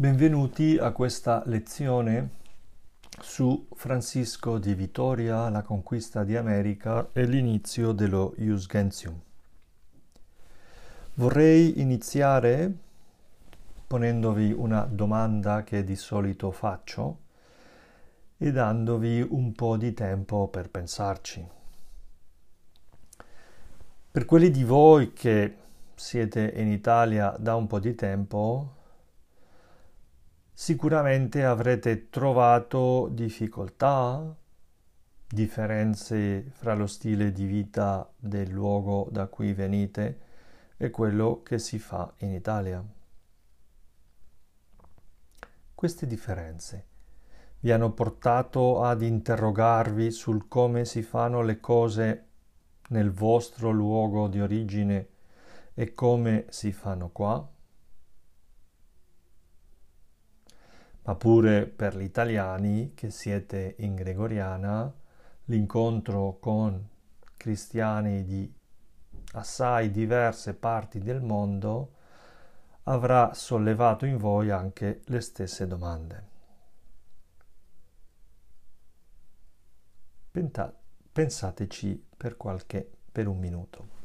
Benvenuti a questa lezione su Francisco di Vitoria, la conquista di America e l'inizio dello Ius Gentium. Vorrei iniziare ponendovi una domanda che di solito faccio e dandovi un po' di tempo per pensarci. Per quelli di voi che siete in Italia da un po' di tempo, sicuramente avrete trovato difficoltà, differenze fra lo stile di vita del luogo da cui venite e quello che si fa in Italia. Queste differenze vi hanno portato ad interrogarvi sul come si fanno le cose nel vostro luogo di origine e come si fanno qua? Ma pure per gli italiani che siete in Gregoriana, l'incontro con cristiani di assai diverse parti del mondo avrà sollevato in voi anche le stesse domande. Pensateci per qualche per un minuto.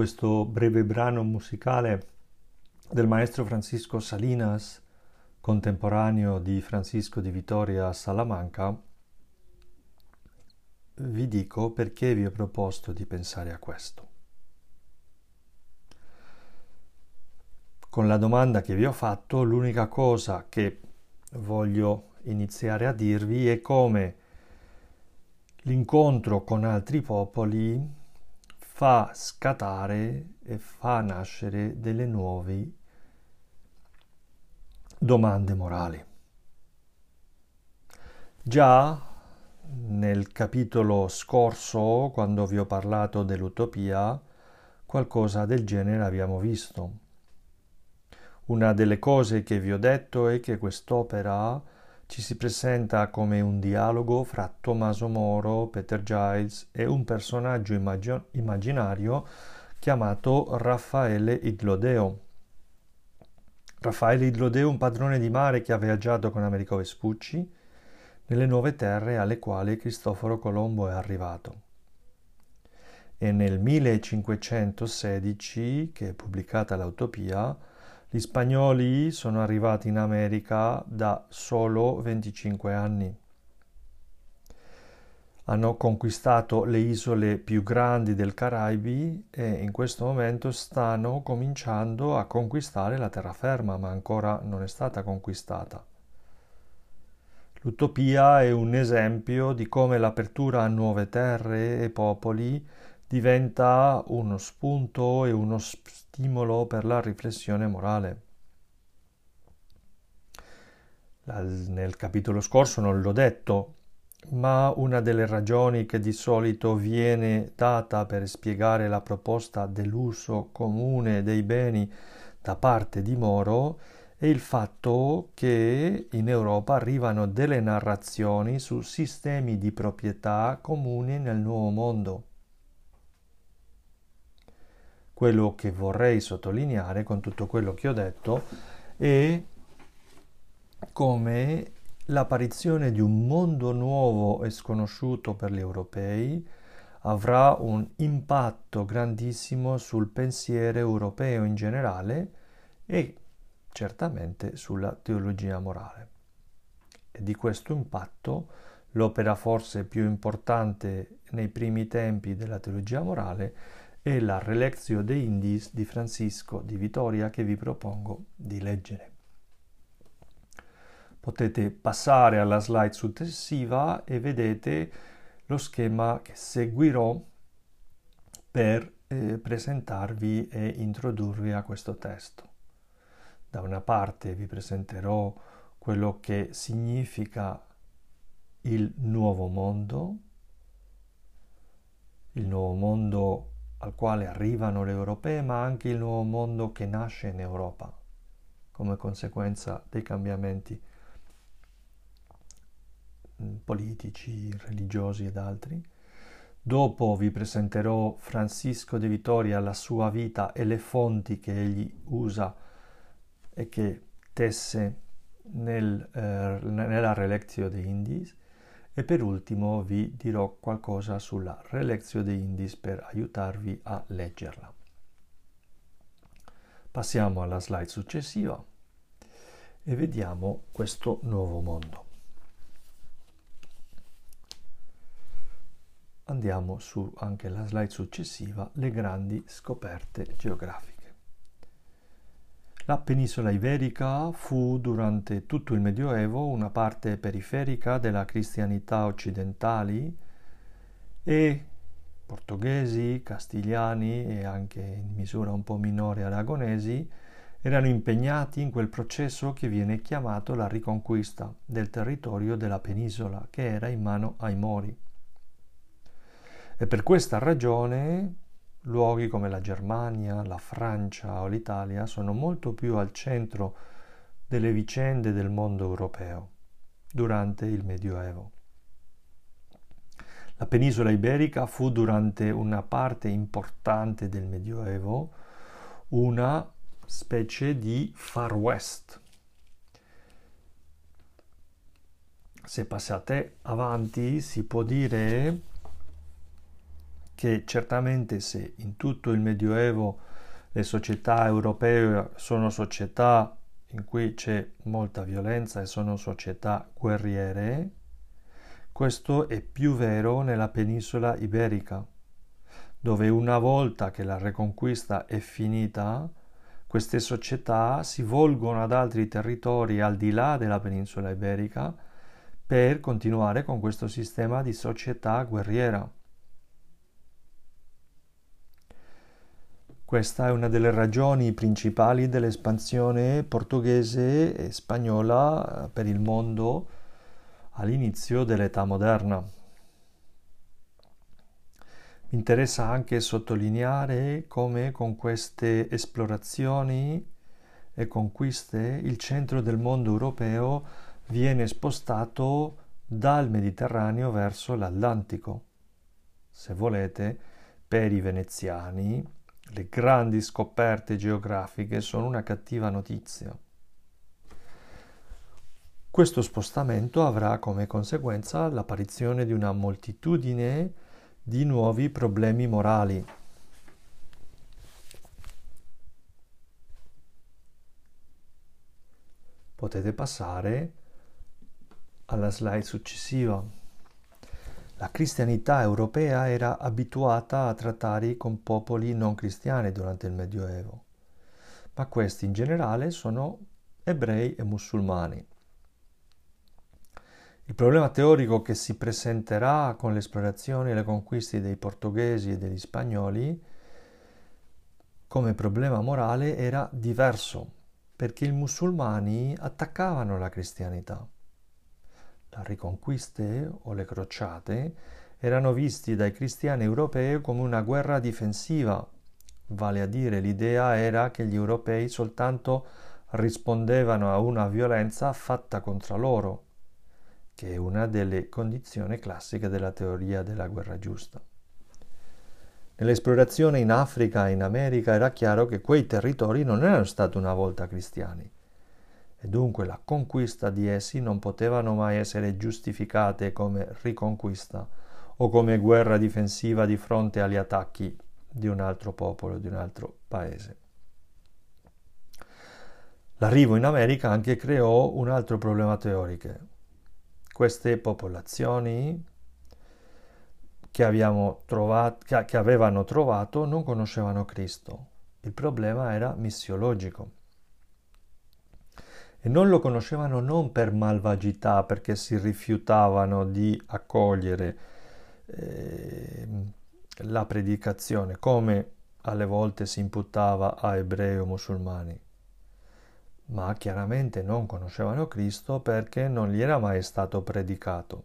Questo breve brano musicale del maestro Francisco Salinas, contemporaneo di Francisco di Vitoria a Salamanca, vi dico perché vi ho proposto di pensare a questo. Con la domanda che vi ho fatto, l'unica cosa che voglio iniziare a dirvi è come l'incontro con altri popoli fa scattare e fa nascere delle nuove domande morali. Già nel capitolo scorso, quando vi ho parlato dell'utopia, qualcosa del genere abbiamo visto. Una delle cose che vi ho detto è che quest'opera ci si presenta come un dialogo fra Tommaso Moro, Peter Giles e un personaggio immag- immaginario chiamato Raffaele Idlodeo. Raffaele Idlodeo un padrone di mare che ha viaggiato con Americo Vespucci nelle nuove terre alle quali Cristoforo Colombo è arrivato. E nel 1516, che è pubblicata l'Utopia, gli spagnoli sono arrivati in America da solo 25 anni. Hanno conquistato le isole più grandi del Caraibi e in questo momento stanno cominciando a conquistare la terraferma, ma ancora non è stata conquistata. L'utopia è un esempio di come l'apertura a nuove terre e popoli diventa uno spunto e uno stimolo per la riflessione morale. Nel capitolo scorso non l'ho detto, ma una delle ragioni che di solito viene data per spiegare la proposta dell'uso comune dei beni da parte di Moro è il fatto che in Europa arrivano delle narrazioni su sistemi di proprietà comuni nel nuovo mondo. Quello che vorrei sottolineare con tutto quello che ho detto è come l'apparizione di un mondo nuovo e sconosciuto per gli europei avrà un impatto grandissimo sul pensiero europeo in generale e certamente sulla teologia morale. E di questo impatto l'opera forse più importante nei primi tempi della teologia morale è la Relectio de Indis di Francisco di Vitoria che vi propongo di leggere. Potete passare alla slide successiva e vedete lo schema che seguirò per eh, presentarvi e introdurvi a questo testo. Da una parte vi presenterò quello che significa il nuovo mondo, il nuovo mondo al quale arrivano le europee, ma anche il nuovo mondo che nasce in Europa come conseguenza dei cambiamenti Mm, politici, religiosi ed altri. Dopo vi presenterò Francisco de Vitoria, la sua vita e le fonti che egli usa e che tesse nel, eh, nella Relectio de Indis e per ultimo vi dirò qualcosa sulla Relectio de Indis per aiutarvi a leggerla. Passiamo alla slide successiva e vediamo questo nuovo mondo. andiamo su anche la slide successiva, le grandi scoperte geografiche. La penisola iberica fu durante tutto il Medioevo una parte periferica della cristianità occidentali e portoghesi, castigliani e anche in misura un po' minore aragonesi erano impegnati in quel processo che viene chiamato la riconquista del territorio della penisola che era in mano ai Mori. E per questa ragione luoghi come la Germania, la Francia o l'Italia sono molto più al centro delle vicende del mondo europeo durante il Medioevo. La penisola iberica fu durante una parte importante del Medioevo una specie di Far West. Se passate avanti si può dire che certamente se in tutto il Medioevo le società europee sono società in cui c'è molta violenza e sono società guerriere, questo è più vero nella penisola iberica, dove una volta che la riconquista è finita, queste società si volgono ad altri territori al di là della penisola iberica per continuare con questo sistema di società guerriera. Questa è una delle ragioni principali dell'espansione portoghese e spagnola eh, per il mondo all'inizio dell'età moderna. Mi interessa anche sottolineare come con queste esplorazioni e conquiste il centro del mondo europeo viene spostato dal Mediterraneo verso l'Atlantico. Se volete, per i veneziani le grandi scoperte geografiche sono una cattiva notizia. Questo spostamento avrà come conseguenza l'apparizione di una moltitudine di nuovi problemi morali. Potete passare alla slide successiva. La cristianità europea era abituata a trattare con popoli non cristiani durante il Medioevo, ma questi in generale sono ebrei e musulmani. Il problema teorico che si presenterà con le esplorazioni e le conquiste dei portoghesi e degli spagnoli come problema morale era diverso, perché i musulmani attaccavano la cristianità le riconquiste o le crociate erano visti dai cristiani europei come una guerra difensiva, vale a dire l'idea era che gli europei soltanto rispondevano a una violenza fatta contro loro, che è una delle condizioni classiche della teoria della guerra giusta. Nell'esplorazione in Africa e in America era chiaro che quei territori non erano stati una volta cristiani e dunque la conquista di essi non potevano mai essere giustificate come riconquista o come guerra difensiva di fronte agli attacchi di un altro popolo, di un altro paese. L'arrivo in America anche creò un altro problema teorico. Queste popolazioni che, trovato, che avevano trovato non conoscevano Cristo. Il problema era missiologico. E non lo conoscevano non per malvagità, perché si rifiutavano di accogliere eh, la predicazione, come alle volte si imputava a ebrei o musulmani, ma chiaramente non conoscevano Cristo perché non gli era mai stato predicato.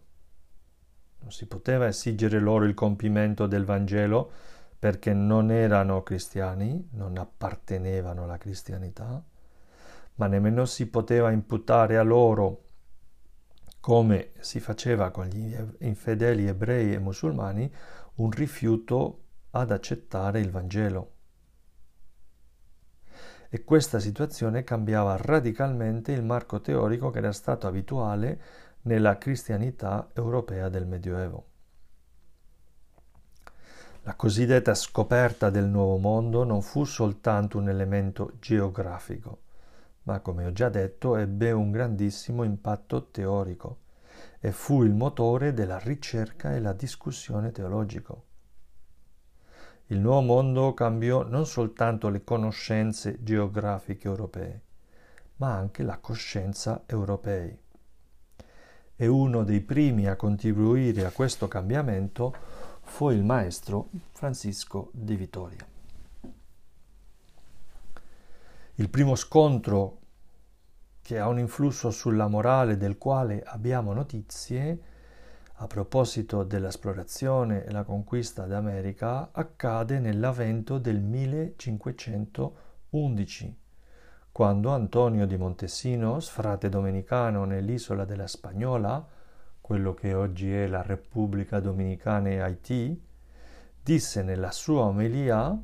Non si poteva esigere loro il compimento del Vangelo perché non erano cristiani, non appartenevano alla cristianità, ma nemmeno si poteva imputare a loro, come si faceva con gli infedeli ebrei e musulmani, un rifiuto ad accettare il Vangelo. E questa situazione cambiava radicalmente il marco teorico che era stato abituale nella cristianità europea del Medioevo. La cosiddetta scoperta del nuovo mondo non fu soltanto un elemento geografico, ma come ho già detto ebbe un grandissimo impatto teorico e fu il motore della ricerca e la discussione teologica. Il nuovo mondo cambiò non soltanto le conoscenze geografiche europee, ma anche la coscienza europei e uno dei primi a contribuire a questo cambiamento fu il maestro Francisco di Vitoria. Il primo scontro che ha un influsso sulla morale del quale abbiamo notizie, a proposito dell'esplorazione e la conquista d'America, accade nell'avvento del 1511 quando Antonio di Montesinos, frate domenicano nell'isola della Spagnola, quello che oggi è la Repubblica Dominicana e Haiti, disse nella sua omelia,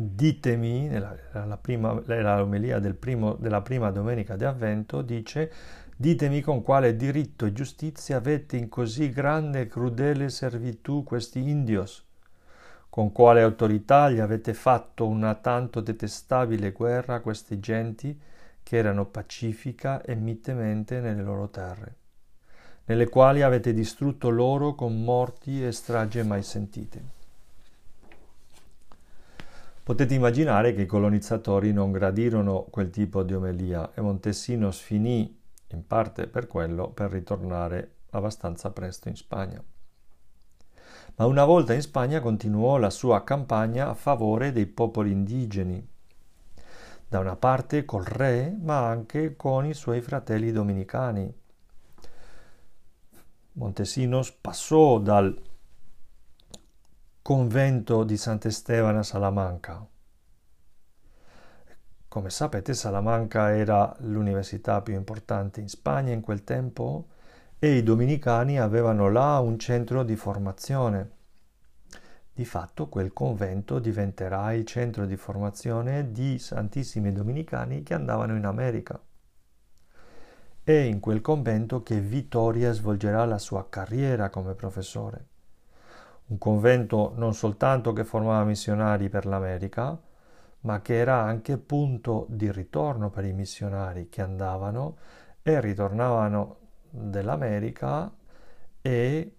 ditemi, nella, prima, era l'omelia del della prima domenica di Avvento, dice, ditemi con quale diritto e giustizia avete in così grande e crudele servitù questi indios, con quale autorità gli avete fatto una tanto detestabile guerra a queste genti che erano pacifica e mitemente nelle loro terre, nelle quali avete distrutto loro con morti e strage mai sentite. Potete immaginare che i colonizzatori non gradirono quel tipo di omelia e Montesinos finì, in parte per quello, per ritornare abbastanza presto in Spagna ma una volta in Spagna continuò la sua campagna a favore dei popoli indigeni, da una parte col re, ma anche con i suoi fratelli dominicani. Montesinos passò dal convento di Sant'Estevana a Salamanca. Come sapete, Salamanca era l'università più importante in Spagna in quel tempo e i dominicani avevano là un centro di formazione. Di fatto quel convento diventerà il centro di formazione di santissimi dominicani che andavano in America. È in quel convento che Vittoria svolgerà la sua carriera come professore. Un convento non soltanto che formava missionari per l'America, ma che era anche punto di ritorno per i missionari che andavano e ritornavano dell'America e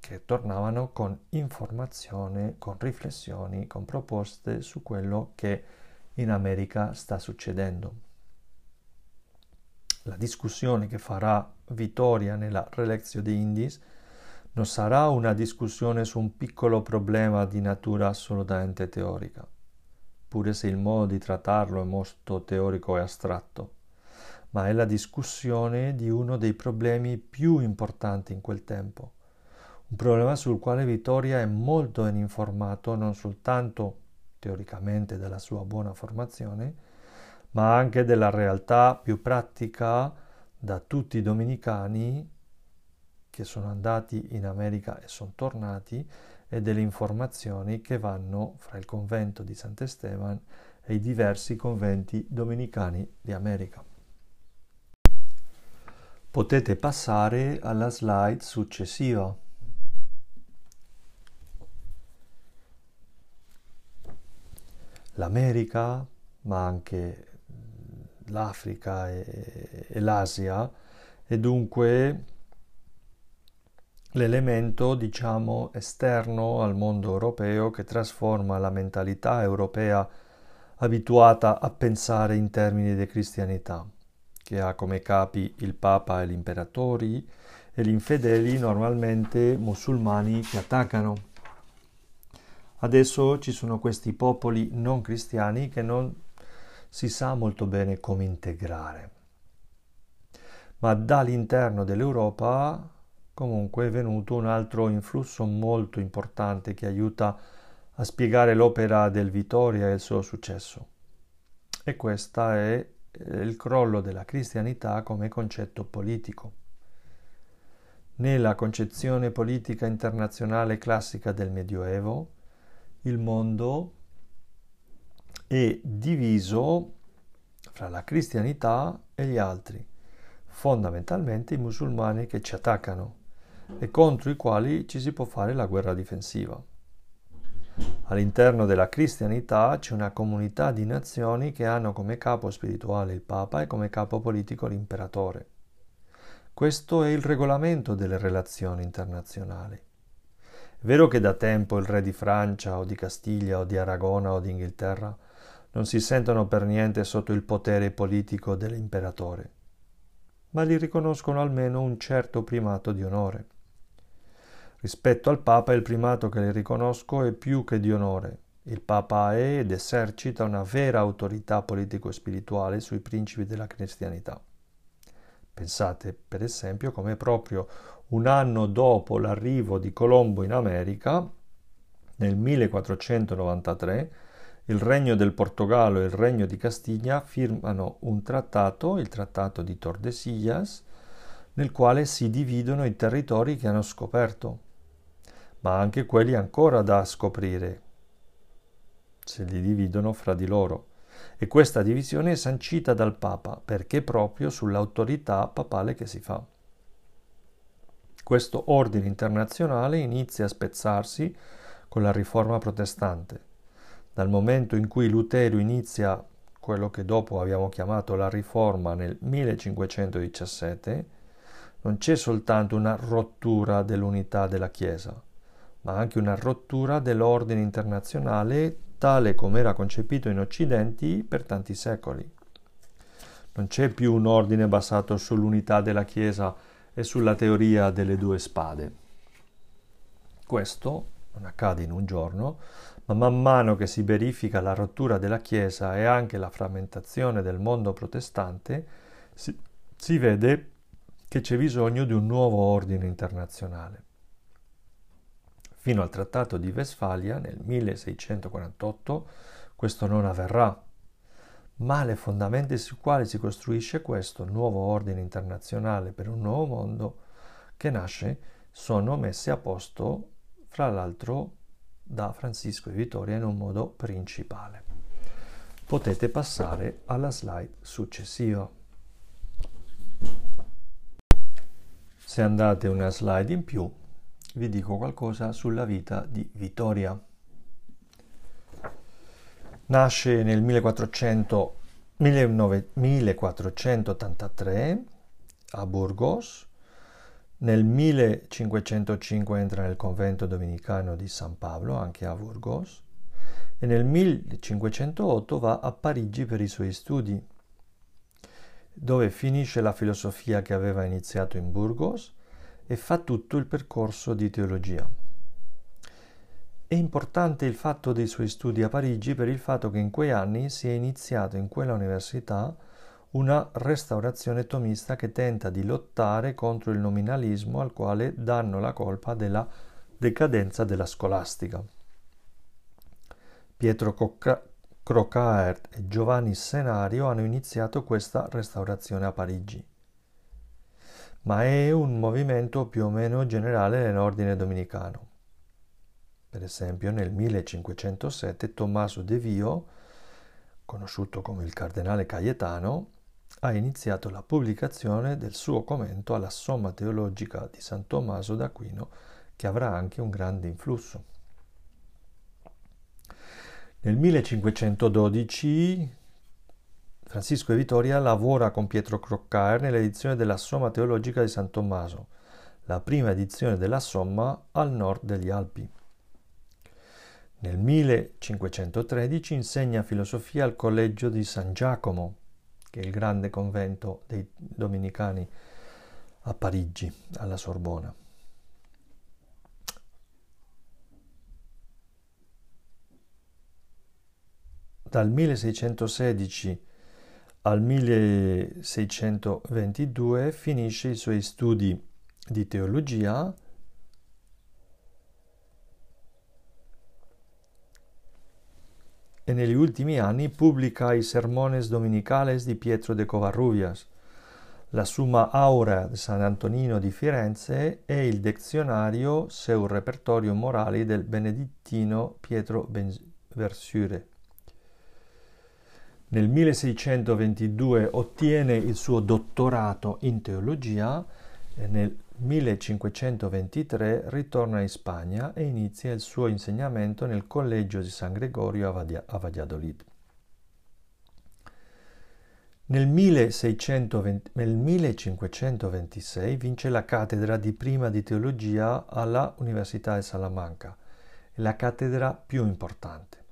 che tornavano con informazione, con riflessioni, con proposte su quello che in America sta succedendo. La discussione che farà Vittoria nella Relezio de Indis non sarà una discussione su un piccolo problema di natura assolutamente teorica, pure se il modo di trattarlo è molto teorico e astratto ma è la discussione di uno dei problemi più importanti in quel tempo. Un problema sul quale Vittoria è molto informato non soltanto teoricamente dalla sua buona formazione, ma anche della realtà più pratica da tutti i domenicani che sono andati in America e sono tornati e delle informazioni che vanno fra il convento di Sant'Esteban e i diversi conventi domenicani di America. Potete passare alla slide successiva. L'America, ma anche l'Africa e, e l'Asia, e dunque l'elemento, diciamo, esterno al mondo europeo che trasforma la mentalità europea abituata a pensare in termini di cristianità, che ha come capi il Papa e gli imperatori e gli infedeli normalmente musulmani che attaccano. Adesso ci sono questi popoli non cristiani che non si sa molto bene come integrare. Ma dall'interno dell'Europa comunque è venuto un altro influsso molto importante che aiuta a spiegare l'opera del Vittoria e il suo successo. E questo è il crollo della cristianità come concetto politico. Nella concezione politica internazionale classica del Medioevo, il mondo è diviso fra la cristianità e gli altri, fondamentalmente i musulmani che ci attaccano e contro i quali ci si può fare la guerra difensiva. All'interno della cristianità c'è una comunità di nazioni che hanno come capo spirituale il Papa e come capo politico l'imperatore. Questo è il regolamento delle relazioni internazionali. È vero che da tempo il re di Francia o di Castiglia o di Aragona o di Inghilterra non si sentono per niente sotto il potere politico dell'imperatore, ma gli riconoscono almeno un certo primato di onore. Rispetto al Papa il primato che le riconosco è più che di onore. Il Papa è ed esercita una vera autorità politico-spirituale sui principi della cristianità. Pensate, per esempio, come proprio un anno dopo l'arrivo di Colombo in America, nel 1493, il Regno del Portogallo e il Regno di Castiglia firmano un trattato, il Trattato di Tordesillas, nel quale si dividono i territori che hanno scoperto ma anche quelli ancora da scoprire. Se li dividono fra di loro. E questa divisione è sancita dal Papa, perché proprio sull'autorità papale che si fa. Questo ordine internazionale inizia a spezzarsi con la riforma protestante. Dal momento in cui Lutero inizia quello che dopo abbiamo chiamato la riforma nel 1517, non c'è soltanto una rottura dell'unità della Chiesa, ma anche una rottura dell'ordine internazionale tale come era concepito in Occidente per tanti secoli. Non c'è più un ordine basato sull'unità della Chiesa e sulla teoria delle due spade. Questo non accade in un giorno, ma man mano che si verifica la rottura della Chiesa e anche la frammentazione del mondo protestante, si, si vede che c'è bisogno di un nuovo ordine internazionale fino al Trattato di Westfalia nel 1648 questo non avverrà, ma le fondamenta su quali si costruisce questo nuovo ordine internazionale per un nuovo mondo che nasce sono messe a posto, fra l'altro, da Francisco e Vittoria in un modo principale. Potete passare alla slide successiva. Se andate una slide in più, vi dico qualcosa sulla vita di Vittoria. Nasce nel 1400, 19, 1483 a Burgos, nel 1505 entra nel convento domenicano di San Paolo, anche a Burgos, e nel 1508 va a Parigi per i suoi studi, dove finisce la filosofia che aveva iniziato in Burgos e fa tutto il percorso di teologia. È importante il fatto dei suoi studi a Parigi per il fatto che in quei anni si è iniziato in quella università una restaurazione tomista che tenta di lottare contro il nominalismo al quale danno la colpa della decadenza della scolastica. Pietro Cocca- Crocaert e Giovanni Senario hanno iniziato questa restaurazione a Parigi. Ma è un movimento più o meno generale nell'ordine dominicano. Per esempio nel 1507 Tommaso de Vio, conosciuto come il cardinale Cayetano, ha iniziato la pubblicazione del suo commento alla Somma teologica di San Tommaso d'Aquino, che avrà anche un grande influsso. Nel 1512 Francisco e Vittoria lavora con Pietro Croccar nell'edizione della Somma teologica di San Tommaso, la prima edizione della Somma al nord degli Alpi. Nel 1513 insegna filosofia al collegio di San Giacomo, che è il grande convento dei domenicani a Parigi, alla Sorbona. Dal 1616 al 1622 finisce i suoi studi di teologia e negli ultimi anni pubblica i Sermones Dominicales di Pietro de Covarrubias, la Summa Aurea di San Antonino di Firenze e il Dizionario seu repertorio morali del benedettino Pietro Versure. Nel 1622 ottiene il suo dottorato in teologia e nel 1523 ritorna in Spagna e inizia il suo insegnamento nel collegio di San Gregorio a Valladolid. Nel, 1620, nel 1526 vince la cattedra di prima di teologia alla Università di Salamanca, la cattedra più importante.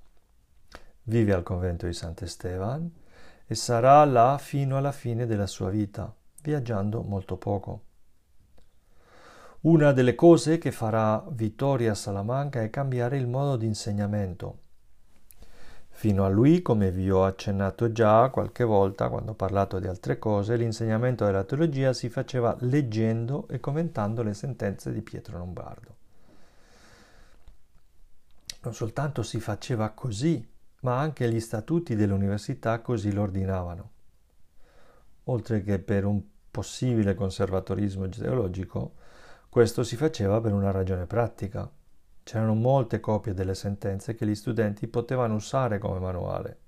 Vive al convento di Sant'Esteban e sarà là fino alla fine della sua vita, viaggiando molto poco. Una delle cose che farà Vittoria Salamanca è cambiare il modo di insegnamento. Fino a lui, come vi ho accennato già qualche volta quando ho parlato di altre cose, l'insegnamento della teologia si faceva leggendo e commentando le sentenze di Pietro Lombardo. Non soltanto si faceva così, ma anche gli statuti dell'università così lo ordinavano. Oltre che per un possibile conservatorismo teologico, questo si faceva per una ragione pratica. C'erano molte copie delle sentenze che gli studenti potevano usare come manuale.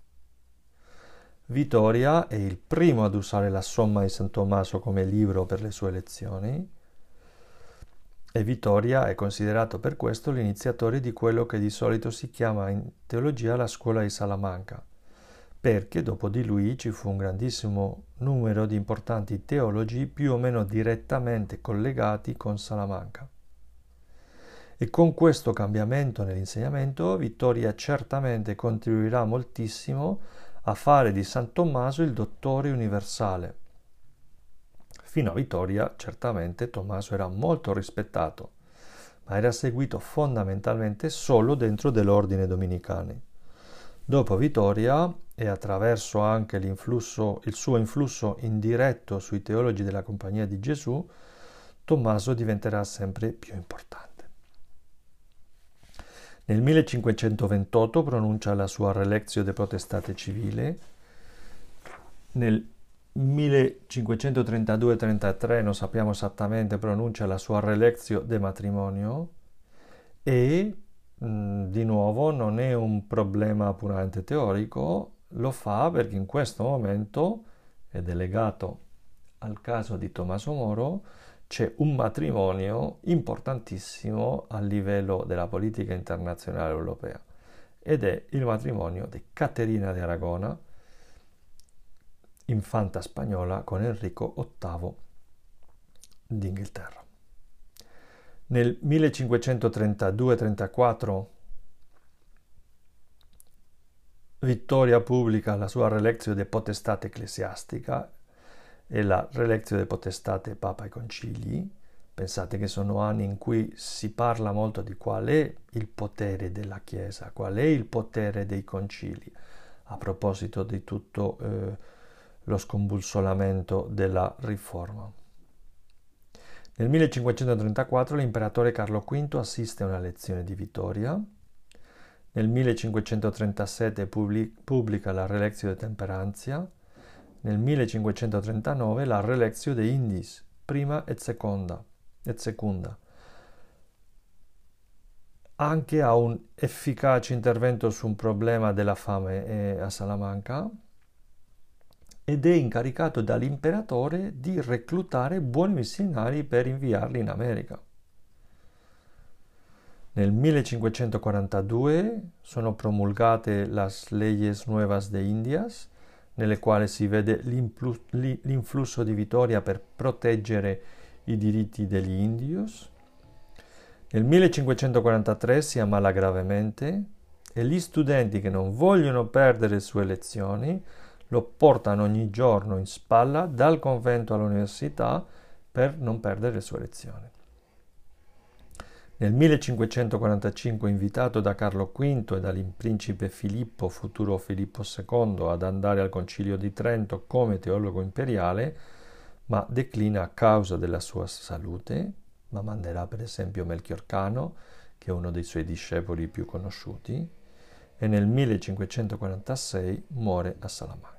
Vittoria è il primo ad usare la Somma di San Tommaso come libro per le sue lezioni e Vittoria è considerato per questo l'iniziatore di quello che di solito si chiama in teologia la scuola di Salamanca perché dopo di lui ci fu un grandissimo numero di importanti teologi più o meno direttamente collegati con Salamanca. E con questo cambiamento nell'insegnamento Vittoria certamente contribuirà moltissimo a fare di San Tommaso il dottore universale. Fino a Vittoria certamente Tommaso era molto rispettato, ma era seguito fondamentalmente solo dentro dell'ordine dominicale. Dopo Vittoria e attraverso anche il suo influsso indiretto sui teologi della Compagnia di Gesù, Tommaso diventerà sempre più importante. Nel 1528 pronuncia la sua Relexio de Potestate Civile, nel 1532-33 non sappiamo esattamente pronuncia la sua Relexio de Matrimonio e Mm, di nuovo non è un problema puramente teorico, lo fa perché in questo momento, è legato al caso di Tommaso Moro, c'è un matrimonio importantissimo a livello della politica internazionale europea ed è il matrimonio di Caterina di Aragona, infanta spagnola, con Enrico VIII d'Inghilterra. Nel 1532-34 Vittoria pubblica la sua Relexio de Potestate Ecclesiastica e la Relexio de Potestate Papa e Concili. Pensate che sono anni in cui si parla molto di qual è il potere della Chiesa, qual è il potere dei concili, a proposito di tutto eh, lo scombussolamento della riforma. Nel 1534 l'imperatore Carlo V assiste a una lezione di Vittoria. nel 1537 pubblica la Relexio de Temperantia, nel 1539 la Relexio de Indis, prima e seconda, et secunda. Anche ha un efficace intervento su un problema della fame eh, a Salamanca ed è incaricato dall'imperatore di reclutare buoni missionari per inviarli in America. Nel 1542 sono promulgate las leyes nuevas de Indias, nelle quali si vede l'influsso di Vittoria per proteggere i diritti degli indios. Nel 1543 si ammala gravemente e gli studenti che non vogliono perdere le sue lezioni lo portano ogni giorno in spalla dal convento all'università per non perdere le sue lezioni. Nel 1545, invitato da Carlo V e dal principe Filippo, futuro Filippo II, ad andare al concilio di Trento come teologo imperiale, ma declina a causa della sua salute, ma manderà per esempio Melchior Cano, che è uno dei suoi discepoli più conosciuti, e nel 1546 muore a Salamanca.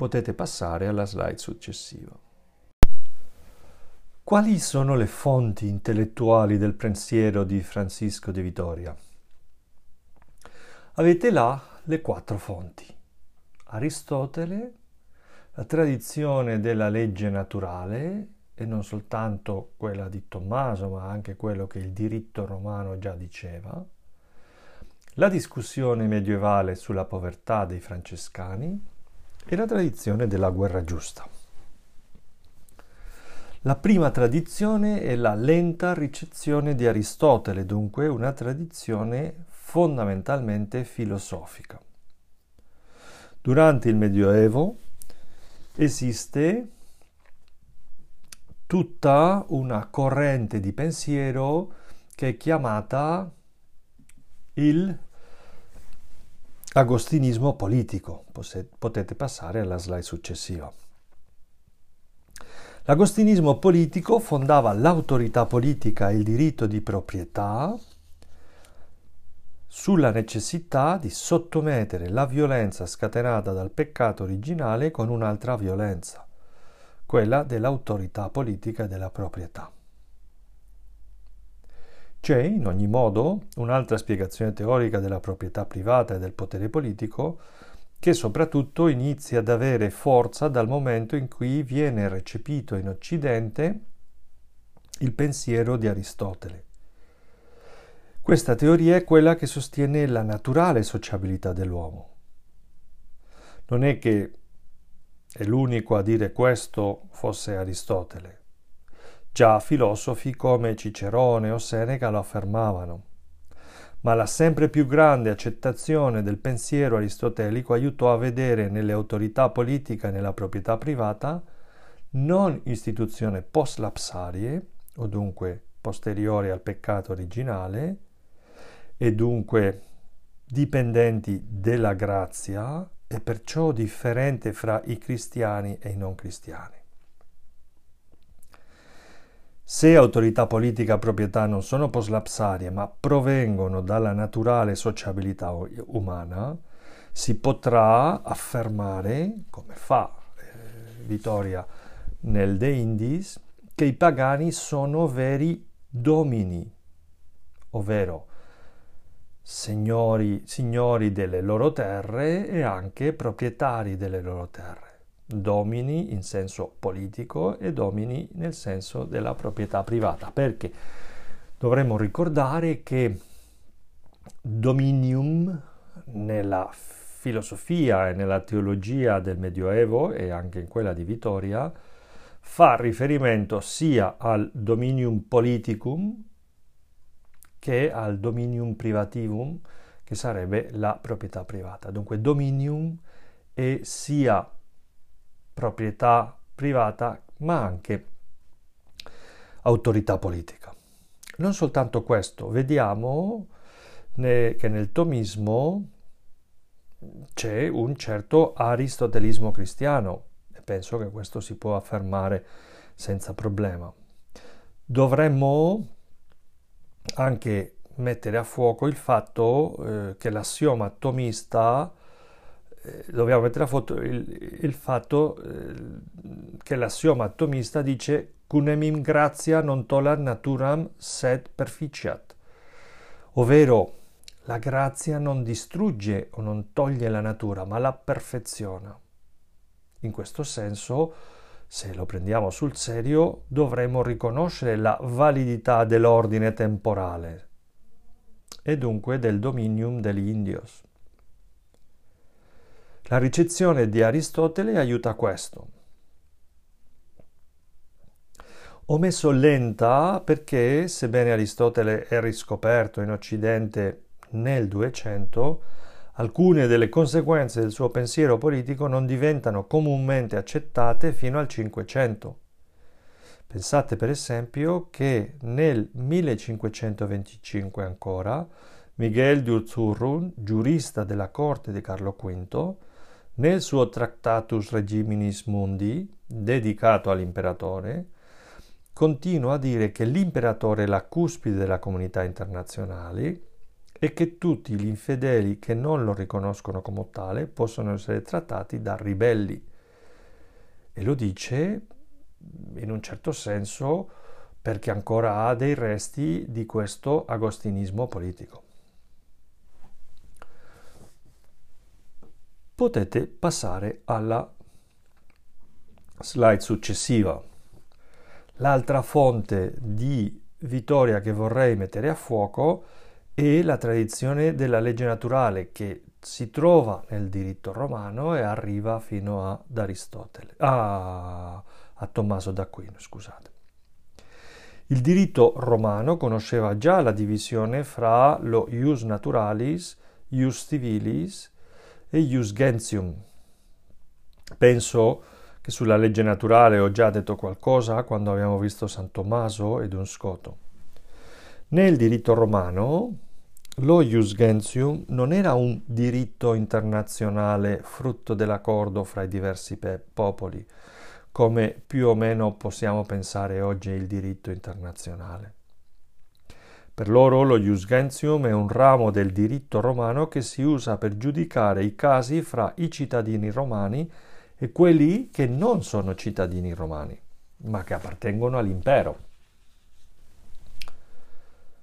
Potete passare alla slide successiva. Quali sono le fonti intellettuali del pensiero di Francisco de Vitoria? Avete là le quattro fonti. Aristotele, la tradizione della legge naturale, e non soltanto quella di Tommaso, ma anche quello che il diritto romano già diceva, la discussione medievale sulla povertà dei francescani e la tradizione della guerra giusta. La prima tradizione è la lenta ricezione di Aristotele, dunque una tradizione fondamentalmente filosofica. Durante il Medioevo esiste tutta una corrente di pensiero che è chiamata il agostinismo politico. Potete passare alla slide successiva. L'agostinismo politico fondava l'autorità politica e il diritto di proprietà sulla necessità di sottomettere la violenza scatenata dal peccato originale con un'altra violenza, quella dell'autorità politica e della proprietà. C'è, in ogni modo, un'altra spiegazione teorica della proprietà privata e del potere politico che soprattutto inizia ad avere forza dal momento in cui viene recepito in Occidente il pensiero di Aristotele. Questa teoria è quella che sostiene la naturale sociabilità dell'uomo. Non è che è l'unico a dire questo fosse Aristotele. Già filosofi come Cicerone o Seneca lo affermavano ma la sempre più grande accettazione del pensiero aristotelico aiutò a vedere nelle autorità politiche e nella proprietà privata non istituzioni post-lapsarie, o dunque posteriori al peccato originale, e dunque dipendenti della grazia e perciò differente fra i cristiani e i non cristiani. Se autorità politica e proprietà non sono poslapsarie ma provengono dalla naturale sociabilità umana, si potrà affermare, come fa eh, Vittoria nel De Indis, che i pagani sono veri domini, ovvero signori, signori delle loro terre e anche proprietari delle loro terre domini in senso politico e domini nel senso della proprietà privata, perché dovremmo ricordare che dominium nella filosofia e nella teologia del Medioevo e anche in quella di Vittoria fa riferimento sia al dominium politicum che al dominium privativum, che sarebbe la proprietà privata. Dunque dominium è sia proprietà privata, ma anche autorità politica. Non soltanto questo, vediamo che nel tomismo c'è un certo aristotelismo cristiano e penso che questo si può affermare senza problema. Dovremmo anche mettere a fuoco il fatto eh, che l'assioma atomista eh, dobbiamo mettere a fuoco il, il fatto eh, che l'assioma atomista dice cunemim gratia non tolar naturam sed perficiat ovvero la grazia non distrugge o non toglie la natura ma la perfeziona in questo senso se lo prendiamo sul serio, dovremmo riconoscere la validità dell'ordine temporale e dunque del dominium degli indios. La ricezione di Aristotele aiuta a questo. Ho messo lenta perché, sebbene Aristotele è riscoperto in Occidente nel 200, Alcune delle conseguenze del suo pensiero politico non diventano comunemente accettate fino al Cinquecento. Pensate per esempio che nel 1525 ancora Miguel de Urzurrun, giurista della corte di Carlo V, nel suo Tractatus Regiminis Mundi, dedicato all'imperatore, continua a dire che l'imperatore è la cuspide della comunità internazionale e che tutti gli infedeli che non lo riconoscono come tale possono essere trattati da ribelli. E lo dice in un certo senso perché ancora ha dei resti di questo agostinismo politico. Potete passare alla slide successiva. L'altra fonte di vittoria che vorrei mettere a fuoco è la tradizione della legge naturale che si trova nel diritto romano e arriva fino ad Aristotele, a, a Tommaso d'Aquino, scusate. Il diritto romano conosceva già la divisione fra lo ius naturalis, ius civilis e ius gentium. Penso che sulla legge naturale ho già detto qualcosa quando abbiamo visto San Tommaso ed un scoto. Nel diritto romano lo ius gentium non era un diritto internazionale frutto dell'accordo fra i diversi pe- popoli, come più o meno possiamo pensare oggi il diritto internazionale. Per loro lo ius gentium è un ramo del diritto romano che si usa per giudicare i casi fra i cittadini romani e quelli che non sono cittadini romani, ma che appartengono all'impero.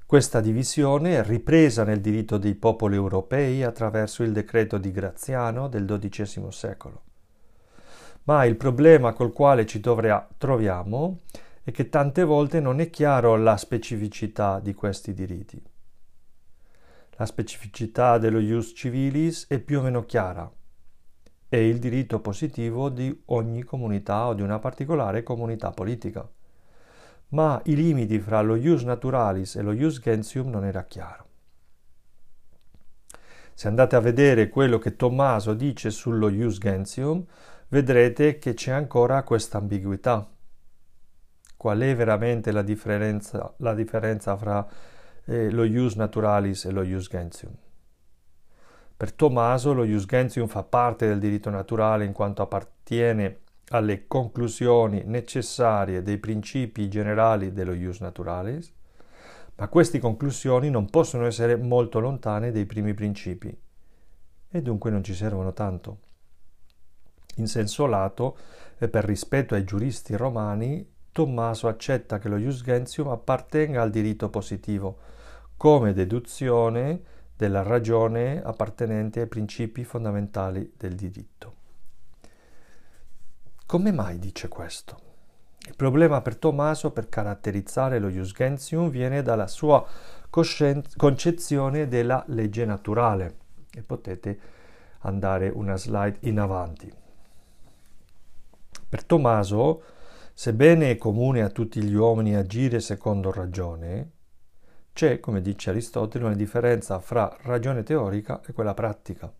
Questa divisione è ripresa nel diritto dei popoli europei attraverso il decreto di Graziano del XII secolo. Ma il problema col quale ci troviamo è che tante volte non è chiaro la specificità di questi diritti. La specificità dello ius civilis è più o meno chiara. È il diritto positivo di ogni comunità o di una particolare comunità politica ma i limiti fra lo ius naturalis e lo ius gentium non era chiaro. Se andate a vedere quello che Tommaso dice sullo ius gentium, vedrete che c'è ancora questa ambiguità. Qual è veramente la differenza, la differenza fra eh, lo ius naturalis e lo ius gentium? Per Tommaso lo ius gentium fa parte del diritto naturale in quanto appartiene alle conclusioni necessarie dei principi generali dello ius naturalis, ma queste conclusioni non possono essere molto lontane dai primi principi e dunque non ci servono tanto. In senso lato, e per rispetto ai giuristi romani, Tommaso accetta che lo ius gentium appartenga al diritto positivo, come deduzione della ragione appartenente ai principi fondamentali del diritto. Come mai dice questo? Il problema per Tommaso per caratterizzare lo ius gentium viene dalla sua concezione della legge naturale e potete andare una slide in avanti. Per Tommaso, sebbene è comune a tutti gli uomini agire secondo ragione, c'è, come dice Aristotele, una differenza fra ragione teorica e quella pratica.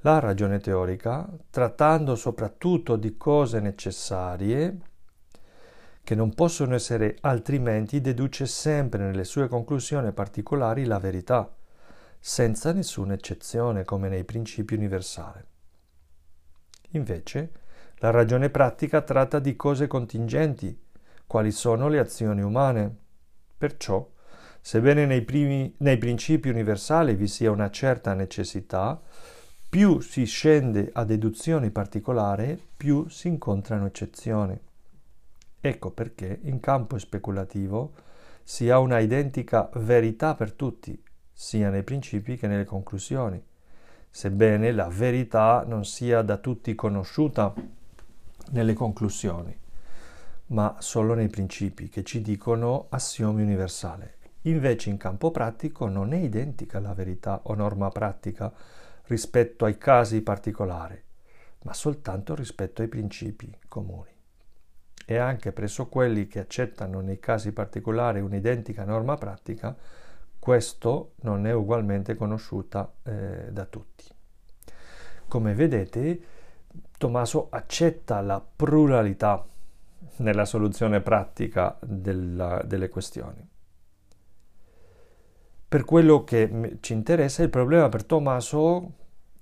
La ragione teorica, trattando soprattutto di cose necessarie, che non possono essere altrimenti, deduce sempre nelle sue conclusioni particolari la verità, senza nessuna eccezione, come nei principi universali. Invece, la ragione pratica tratta di cose contingenti, quali sono le azioni umane. Perciò, Sebbene nei, primi, nei principi universali vi sia una certa necessità, più si scende a deduzioni particolari, più si incontrano eccezioni. Ecco perché in campo speculativo si ha una identica verità per tutti, sia nei principi che nelle conclusioni, sebbene la verità non sia da tutti conosciuta nelle conclusioni, ma solo nei principi che ci dicono assiomi universali. Invece in campo pratico non è identica la verità o norma pratica rispetto ai casi particolari, ma soltanto rispetto ai principi comuni. E anche presso quelli che accettano nei casi particolari un'identica norma pratica, questo non è ugualmente conosciuta eh, da tutti. Come vedete, Tommaso accetta la pluralità nella soluzione pratica della, delle questioni. Per quello che ci interessa, il problema per Tommaso,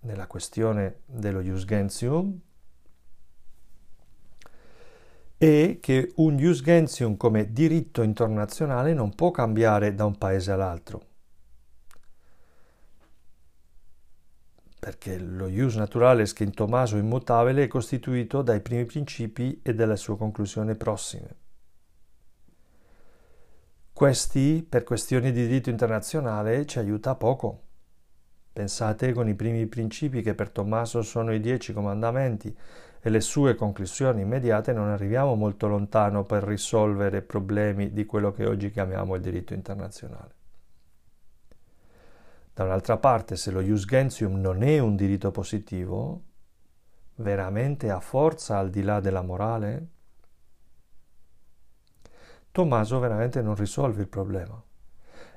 nella questione dello Ius Gentium, è che un Ius Gentium come diritto internazionale non può cambiare da un paese all'altro. Perché lo Ius Naturales che in Tommaso immutabile è costituito dai primi principi e dalle sue conclusioni prossime. Questi, per questioni di diritto internazionale, ci aiuta poco. Pensate con i primi principi che per Tommaso sono i dieci comandamenti e le sue conclusioni immediate non arriviamo molto lontano per risolvere problemi di quello che oggi chiamiamo il diritto internazionale. Da un'altra parte, se lo jus gentium non è un diritto positivo, veramente ha forza al di là della morale? Tommaso veramente non risolve il problema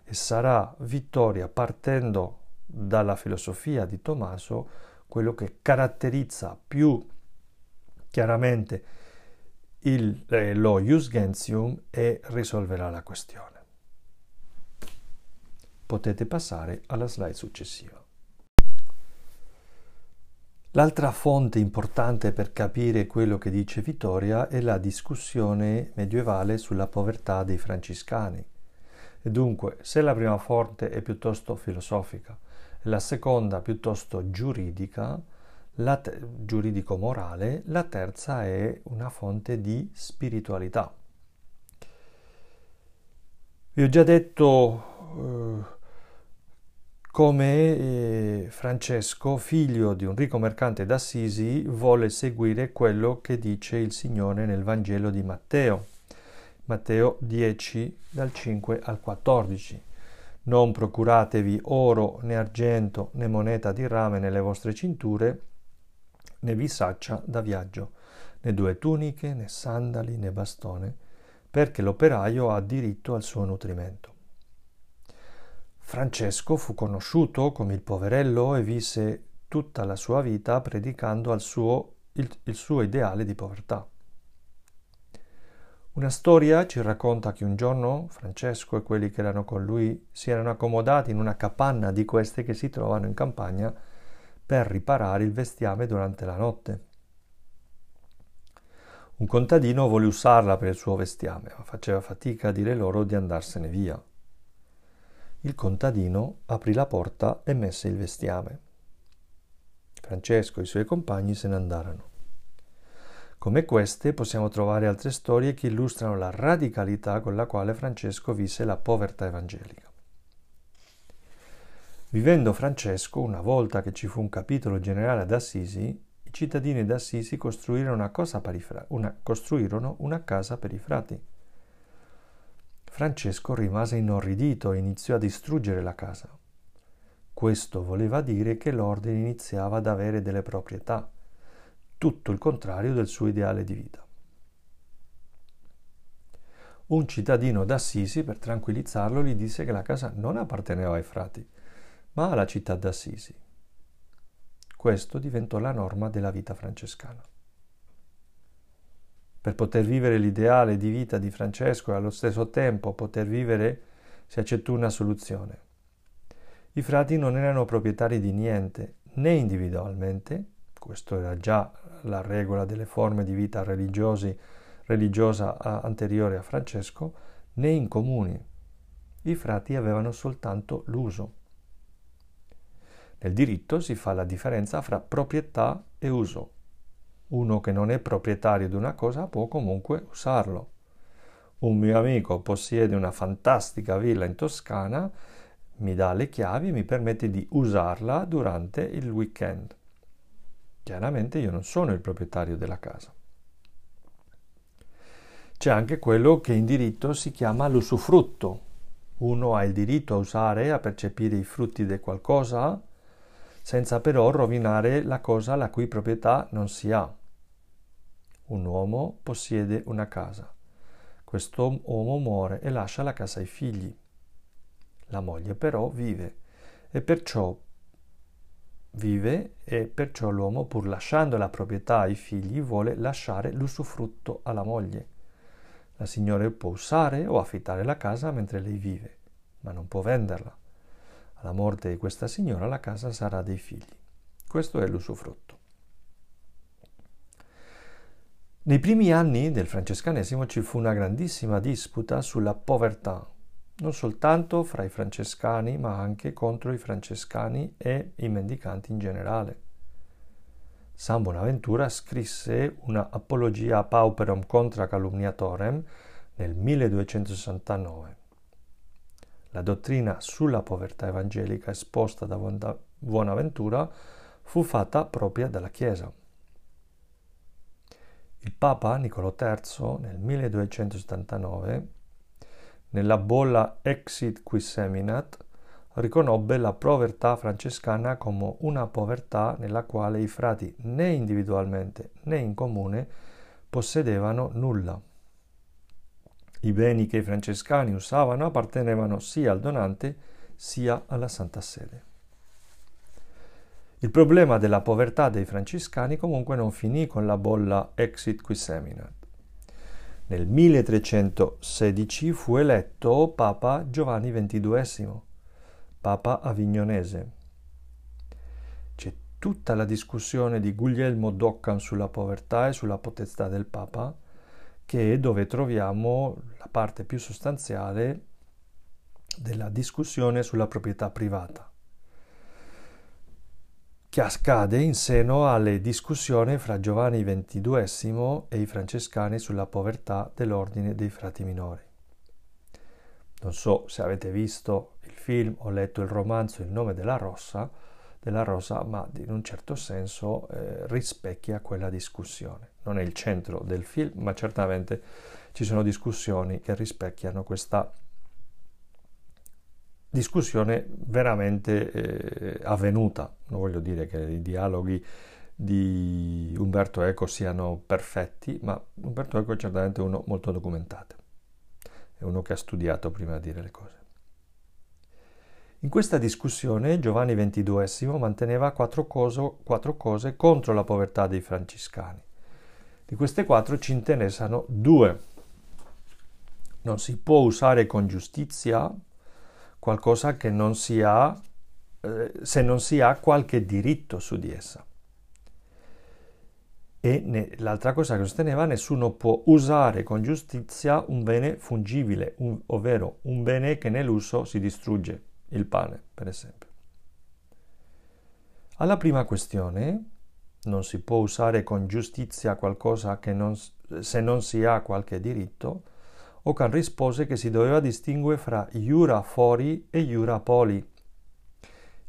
e sarà vittoria partendo dalla filosofia di Tommaso quello che caratterizza più chiaramente il, eh, lo ius gentium e risolverà la questione. Potete passare alla slide successiva. L'altra fonte importante per capire quello che dice Vittoria è la discussione medievale sulla povertà dei franciscani. E dunque, se la prima fonte è piuttosto filosofica e la seconda piuttosto giuridica, te- giuridico-morale, la terza è una fonte di spiritualità. Vi ho già detto eh, come eh, Francesco, figlio di un ricco mercante d'Assisi, volle seguire quello che dice il Signore nel Vangelo di Matteo. Matteo 10 dal 5 al 14. Non procuratevi oro né argento né moneta di rame nelle vostre cinture, né vi saccia da viaggio, né due tuniche, né sandali, né bastone, perché l'operaio ha diritto al suo nutrimento. Francesco fu conosciuto come il poverello e visse tutta la sua vita predicando al suo, il, il suo ideale di povertà. Una storia ci racconta che un giorno Francesco e quelli che erano con lui si erano accomodati in una capanna di queste che si trovano in campagna per riparare il bestiame durante la notte. Un contadino volle usarla per il suo bestiame, ma faceva fatica a dire loro di andarsene via. Il contadino aprì la porta e messe il bestiame. Francesco e i suoi compagni se ne andarono. Come queste possiamo trovare altre storie che illustrano la radicalità con la quale Francesco visse la povertà evangelica. Vivendo Francesco, una volta che ci fu un capitolo generale ad Assisi, i cittadini d'Assisi costruirono una, una, costruirono una casa per i frati Francesco rimase inorridito e iniziò a distruggere la casa. Questo voleva dire che l'ordine iniziava ad avere delle proprietà, tutto il contrario del suo ideale di vita. Un cittadino d'Assisi, per tranquillizzarlo, gli disse che la casa non apparteneva ai frati, ma alla città d'Assisi. Questo diventò la norma della vita francescana. Per poter vivere l'ideale di vita di Francesco e allo stesso tempo poter vivere si accettò una soluzione. I frati non erano proprietari di niente, né individualmente, questo era già la regola delle forme di vita religiosa anteriore a Francesco, né in comuni. i frati avevano soltanto l'uso. Nel diritto si fa la differenza fra proprietà e uso. Uno che non è proprietario di una cosa può comunque usarlo. Un mio amico possiede una fantastica villa in Toscana, mi dà le chiavi e mi permette di usarla durante il weekend. Chiaramente io non sono il proprietario della casa. C'è anche quello che in diritto si chiama l'usufrutto. Uno ha il diritto a usare a percepire i frutti di qualcosa senza però rovinare la cosa la cui proprietà non si ha. Un uomo possiede una casa. Questo uomo muore e lascia la casa ai figli. La moglie però vive e perciò vive e perciò l'uomo, pur lasciando la proprietà ai figli, vuole lasciare l'usufrutto alla moglie. La signora può usare o affittare la casa mentre lei vive, ma non può venderla. Alla morte di questa signora la casa sarà dei figli. Questo è l'usufrutto. Nei primi anni del francescanesimo ci fu una grandissima disputa sulla povertà, non soltanto fra i francescani, ma anche contro i francescani e i mendicanti in generale. San Bonaventura scrisse una Apologia pauperum contra calumniatorem nel 1269. La dottrina sulla povertà evangelica esposta da Bonaventura fu fatta propria dalla Chiesa. Il Papa Niccolò III nel 1279, nella bolla Exit qui seminat, riconobbe la povertà francescana come una povertà nella quale i frati né individualmente né in comune possedevano nulla. I beni che i francescani usavano appartenevano sia al donante sia alla Santa Sede. Il problema della povertà dei francescani comunque non finì con la bolla Exit qui seminat. Nel 1316 fu eletto Papa Giovanni XXII, Papa avignonese. C'è tutta la discussione di Guglielmo d'Occam sulla povertà e sulla potestà del Papa, che è dove troviamo la parte più sostanziale della discussione sulla proprietà privata, che accade in seno alle discussioni fra Giovanni XXII e i francescani sulla povertà dell'ordine dei frati minori. Non so se avete visto il film o letto il romanzo Il nome della rossa, della rosa, ma in un certo senso eh, rispecchia quella discussione. Non è il centro del film, ma certamente ci sono discussioni che rispecchiano questa discussione veramente eh, avvenuta. Non voglio dire che i dialoghi di Umberto Eco siano perfetti, ma Umberto Eco è certamente uno molto documentato, è uno che ha studiato prima di dire le cose. In questa discussione Giovanni XXII manteneva quattro, coso, quattro cose contro la povertà dei francescani. Di queste quattro ci interessano due. Non si può usare con giustizia qualcosa che non si ha eh, se non si ha qualche diritto su di essa. E ne, l'altra cosa che sosteneva, nessuno può usare con giustizia un bene fungibile, un, ovvero un bene che nell'uso si distrugge il pane, per esempio. Alla prima questione, non si può usare con giustizia qualcosa non, se non si ha qualche diritto, Ocan rispose che si doveva distinguere fra iura fori e iura poli.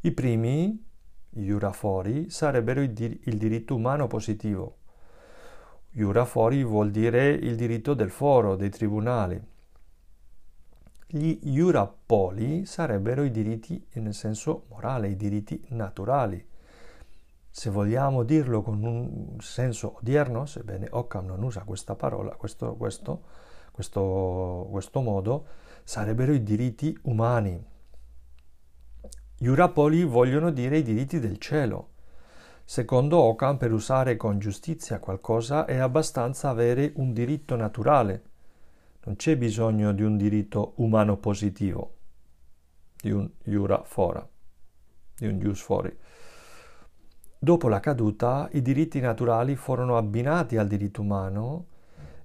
I primi, iura fori, sarebbero il, dir- il diritto umano positivo. Iura fori vuol dire il diritto del foro, dei tribunali. Gli iurapoli sarebbero i diritti nel senso morale, i diritti naturali. Se vogliamo dirlo con un senso odierno, sebbene Occam non usa questa parola, questo, questo, questo, questo modo, sarebbero i diritti umani. Iurapoli vogliono dire i diritti del cielo. Secondo Occam, per usare con giustizia qualcosa è abbastanza avere un diritto naturale, non c'è bisogno di un diritto umano positivo, di un iura fora, di un ius fori. Dopo la caduta, i diritti naturali furono abbinati al diritto umano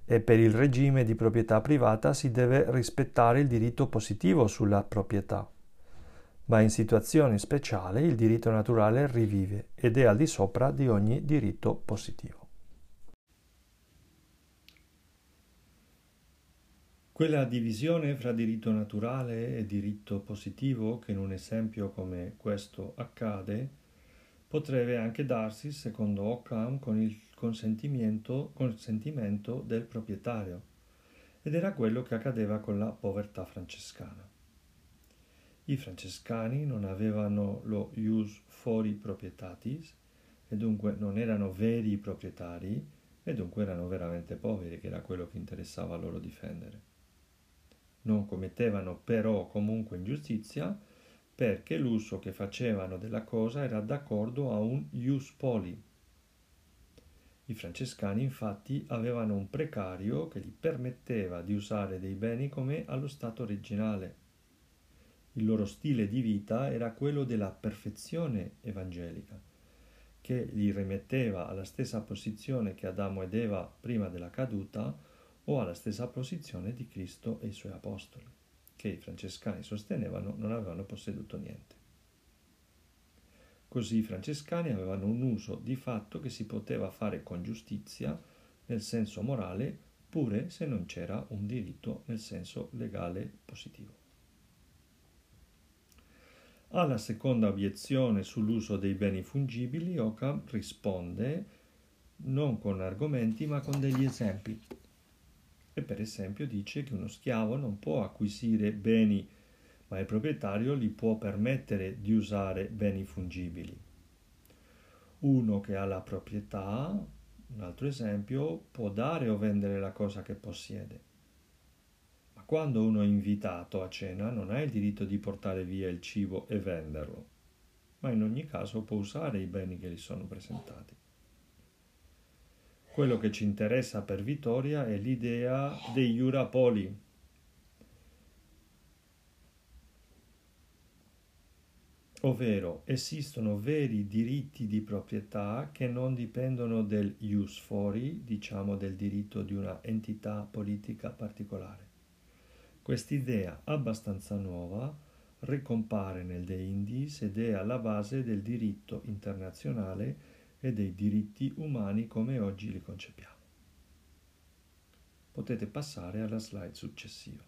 e per il regime di proprietà privata si deve rispettare il diritto positivo sulla proprietà. Ma in situazioni speciali il diritto naturale rivive ed è al di sopra di ogni diritto positivo. Quella divisione fra diritto naturale e diritto positivo che in un esempio come questo accade potrebbe anche darsi, secondo Occam, con il consentimento, consentimento del proprietario ed era quello che accadeva con la povertà francescana. I francescani non avevano lo ius fori proprietatis e dunque non erano veri proprietari e dunque erano veramente poveri, che era quello che interessava loro difendere non commettevano però comunque ingiustizia perché l'uso che facevano della cosa era d'accordo a un ius poli. I francescani infatti avevano un precario che gli permetteva di usare dei beni come allo stato originale. Il loro stile di vita era quello della perfezione evangelica, che li rimetteva alla stessa posizione che Adamo ed Eva prima della caduta, o alla stessa posizione di Cristo e i suoi apostoli, che i francescani sostenevano non avevano posseduto niente. Così i francescani avevano un uso di fatto che si poteva fare con giustizia nel senso morale, pure se non c'era un diritto nel senso legale positivo. Alla seconda obiezione sull'uso dei beni fungibili, Occam risponde non con argomenti ma con degli esempi e per esempio dice che uno schiavo non può acquisire beni, ma il proprietario gli può permettere di usare beni fungibili. Uno che ha la proprietà, un altro esempio, può dare o vendere la cosa che possiede. Ma quando uno è invitato a cena non ha il diritto di portare via il cibo e venderlo, ma in ogni caso può usare i beni che gli sono presentati. Quello che ci interessa per Vittoria è l'idea dei Iurapoli. Ovvero esistono veri diritti di proprietà che non dipendono del ius fori, diciamo del diritto di una entità politica particolare. Quest'idea abbastanza nuova ricompare nel De Indis ed è alla base del diritto internazionale e dei diritti umani come oggi li concepiamo. Potete passare alla slide successiva,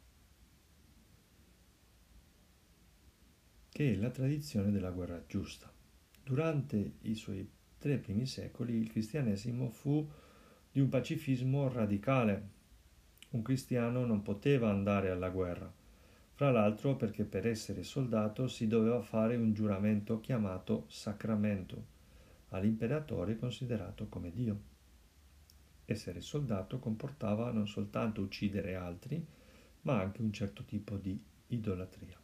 che è la tradizione della guerra giusta. Durante i suoi tre primi secoli il cristianesimo fu di un pacifismo radicale. Un cristiano non poteva andare alla guerra, fra l'altro perché per essere soldato si doveva fare un giuramento chiamato sacramento all'imperatore considerato come Dio. Essere soldato comportava non soltanto uccidere altri, ma anche un certo tipo di idolatria.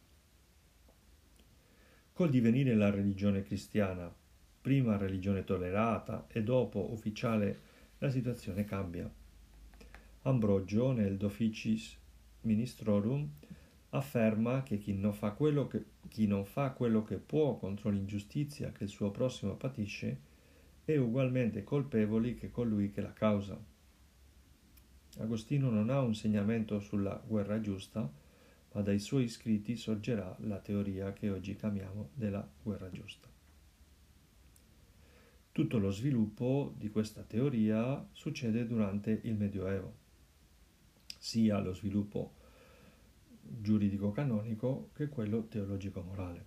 Col divenire la religione cristiana, prima religione tollerata e dopo ufficiale, la situazione cambia. Ambrogio nel Doficis Ministrorum afferma che chi non fa quello che, non fa quello che può contro l'ingiustizia che il suo prossimo patisce è ugualmente colpevole che colui che la causa. Agostino non ha un segnamento sulla guerra giusta, ma dai suoi scritti sorgerà la teoria che oggi chiamiamo della guerra giusta. Tutto lo sviluppo di questa teoria succede durante il Medioevo, sia lo sviluppo giuridico-canonico che quello teologico-morale.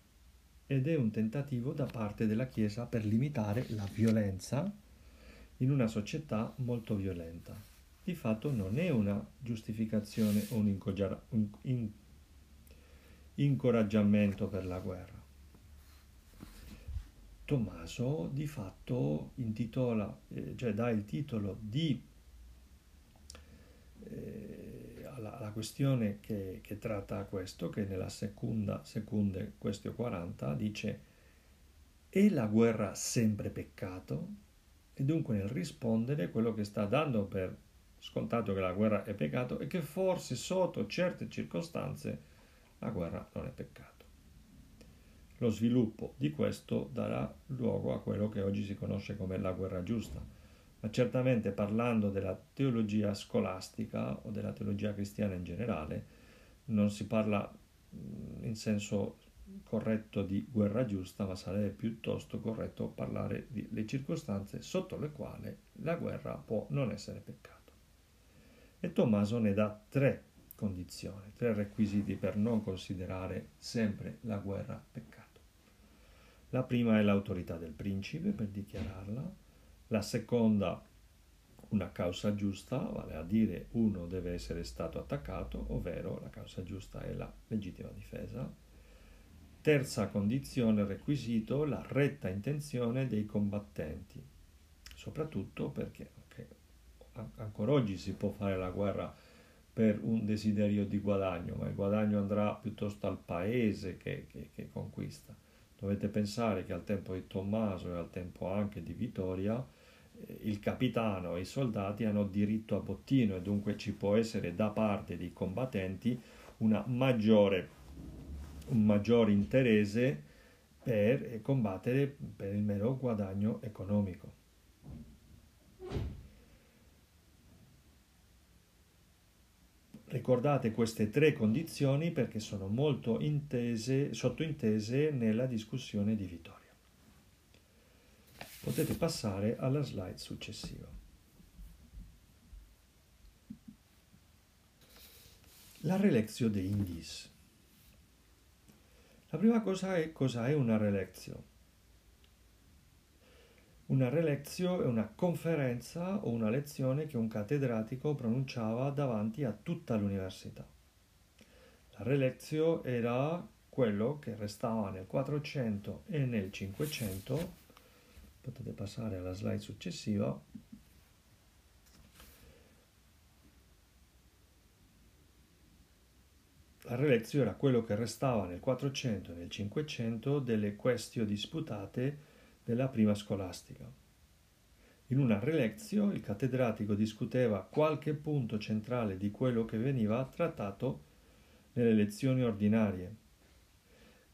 Ed è un tentativo da parte della Chiesa per limitare la violenza in una società molto violenta. Di fatto non è una giustificazione o un, incoraggiamento per la guerra. Tommaso di fatto intitola, eh, cioè dà il titolo di eh, questione che, che, tratta questo, che nella seconda, seconda questione 40 dice è la guerra sempre peccato? E dunque nel rispondere quello che sta dando per scontato che la guerra è peccato e che forse sotto certe circostanze la guerra non è peccato. Lo sviluppo di questo darà luogo a quello che oggi si conosce come la guerra giusta, ma certamente parlando della teologia scolastica o della teologia cristiana in generale, non si parla in senso corretto di guerra giusta, ma sarebbe piuttosto corretto parlare delle circostanze sotto le quali la guerra può non essere peccato. E Tommaso ne dà tre condizioni, tre requisiti per non considerare sempre la guerra peccato. La prima è l'autorità del principe per dichiararla, la seconda una causa giusta, vale a dire uno deve essere stato attaccato, ovvero la causa giusta è la legittima difesa. Terza condizione, requisito, la retta intenzione dei combattenti, soprattutto perché okay, ancora oggi si può fare la guerra per un desiderio di guadagno, ma il guadagno andrà piuttosto al paese che, che, che conquista. Dovete pensare che al tempo di Tommaso e al tempo anche di Vittoria, il capitano e i soldati hanno diritto a bottino e dunque ci può essere da parte dei combattenti maggiore, un maggiore interesse per combattere per il mero guadagno economico. Ricordate queste tre condizioni perché sono molto intese, sottointese nella discussione di Vittoria. Potete passare alla slide successiva. La relezio de Indis. La prima cosa è cosa è una relezio. Una relezio è una conferenza o una lezione che un cattedratico pronunciava davanti a tutta l'università. La relezio era quello che restava nel 400 e nel 500 potete passare alla slide successiva la relezio era quello che restava nel 400 e nel 500 delle questioni disputate della prima scolastica. In una relezio il cattedratico discuteva qualche punto centrale di quello che veniva trattato nelle lezioni ordinarie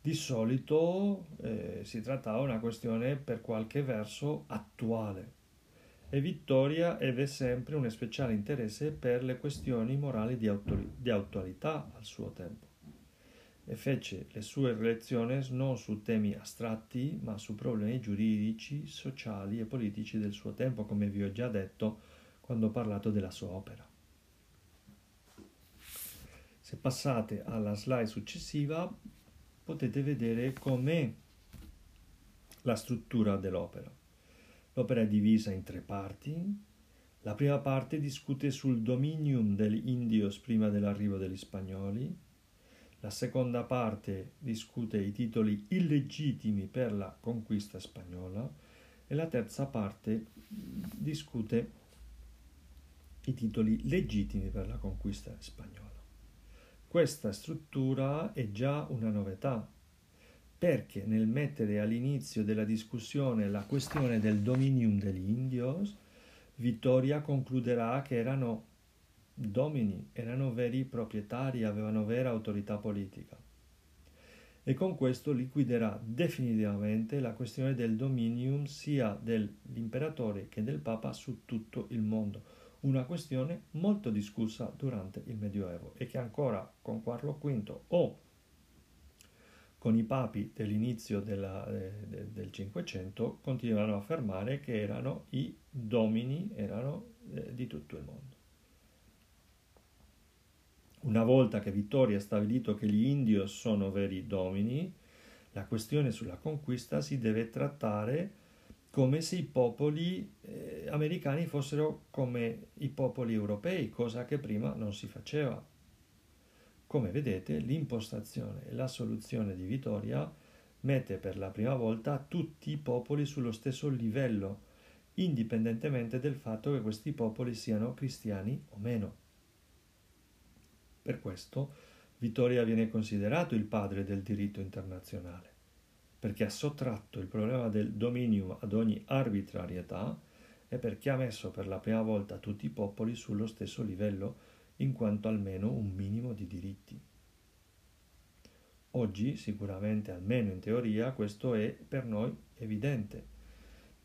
di solito eh, si trattava una questione per qualche verso attuale e Vittoria ebbe sempre un speciale interesse per le questioni morali di, autori- di attualità al suo tempo e fece le sue lezioni non su temi astratti ma su problemi giuridici, sociali e politici del suo tempo, come vi ho già detto quando ho parlato della sua opera. Se passate alla slide successiva potete vedere com'è la struttura dell'opera. L'opera è divisa in tre parti. La prima parte discute sul dominium degli indios prima dell'arrivo degli spagnoli. La seconda parte discute i titoli illegittimi per la conquista spagnola e la terza parte discute i titoli legittimi per la conquista spagnola. Questa struttura è già una novità, perché nel mettere all'inizio della discussione la questione del dominium degli indios, Vittoria concluderà che erano domini, erano veri proprietari, avevano vera autorità politica. E con questo liquiderà definitivamente la questione del dominium sia dell'imperatore che del papa su tutto il mondo una questione molto discussa durante il Medioevo e che ancora con Carlo V o con i papi dell'inizio della, eh, del Cinquecento continuano a affermare che erano i domini erano, eh, di tutto il mondo. Una volta che Vittorio ha stabilito che gli indios sono veri domini, la questione sulla conquista si deve trattare come se i popoli eh, americani fossero come i popoli europei, cosa che prima non si faceva. Come vedete, l'impostazione e la soluzione di Vittoria mette per la prima volta tutti i popoli sullo stesso livello, indipendentemente del fatto che questi popoli siano cristiani o meno. Per questo Vittoria viene considerato il padre del diritto internazionale perché ha sottratto il problema del dominium ad ogni arbitrarietà e perché ha messo per la prima volta tutti i popoli sullo stesso livello in quanto almeno un minimo di diritti. Oggi, sicuramente almeno in teoria, questo è per noi evidente.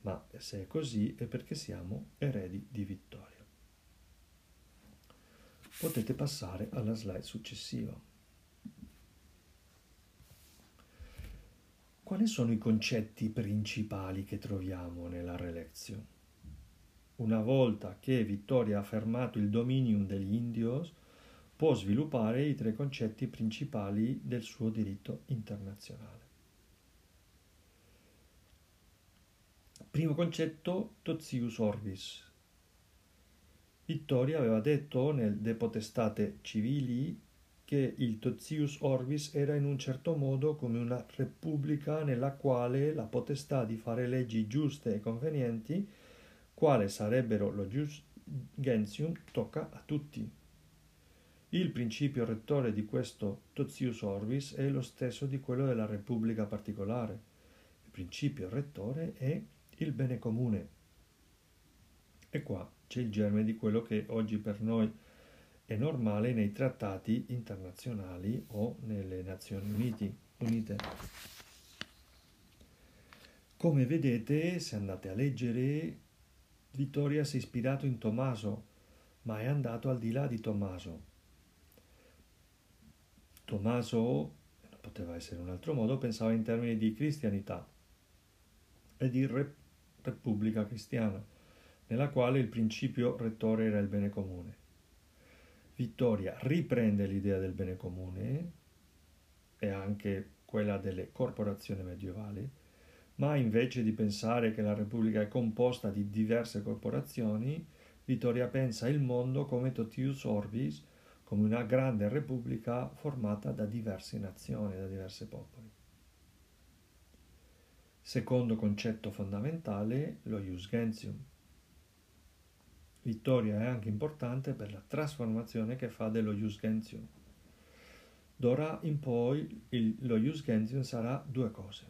ma se è così è perché siamo eredi di vittoria. Potete passare alla slide successiva. Quali sono i concetti principali che troviamo nella Relezio? Una volta che Vittoria ha affermato il dominium degli indios, può sviluppare i tre concetti principali del suo diritto internazionale. Primo concetto, tozius orbis. Vittoria aveva detto nel De Potestate Civili che il tozius orbis era in un certo modo come una repubblica nella quale la potestà di fare leggi giuste e convenienti, quale sarebbero lo jus gentium, tocca a tutti. Il principio rettore di questo tozius orbis è lo stesso di quello della repubblica particolare. Il principio rettore è il bene comune. E qua c'è il germe di quello che oggi per noi è normale nei trattati internazionali o nelle Nazioni Uniti, Unite. Come vedete, se andate a leggere, Vittoria si è ispirato in Tommaso, ma è andato al di là di Tommaso. Tommaso, poteva essere un altro modo, pensava in termini di cristianità e di re- Repubblica Cristiana, nella quale il principio rettore era il bene comune. Vittoria riprende l'idea del bene comune e anche quella delle corporazioni medievali, ma invece di pensare che la Repubblica è composta di diverse corporazioni, Vittoria pensa il mondo come totius orbis, come una grande repubblica formata da diverse nazioni, da diversi popoli. Secondo concetto fondamentale, lo ius gentium. Vittoria è anche importante per la trasformazione che fa dello ius gentium. D'ora in poi il, lo ius gentium sarà due cose.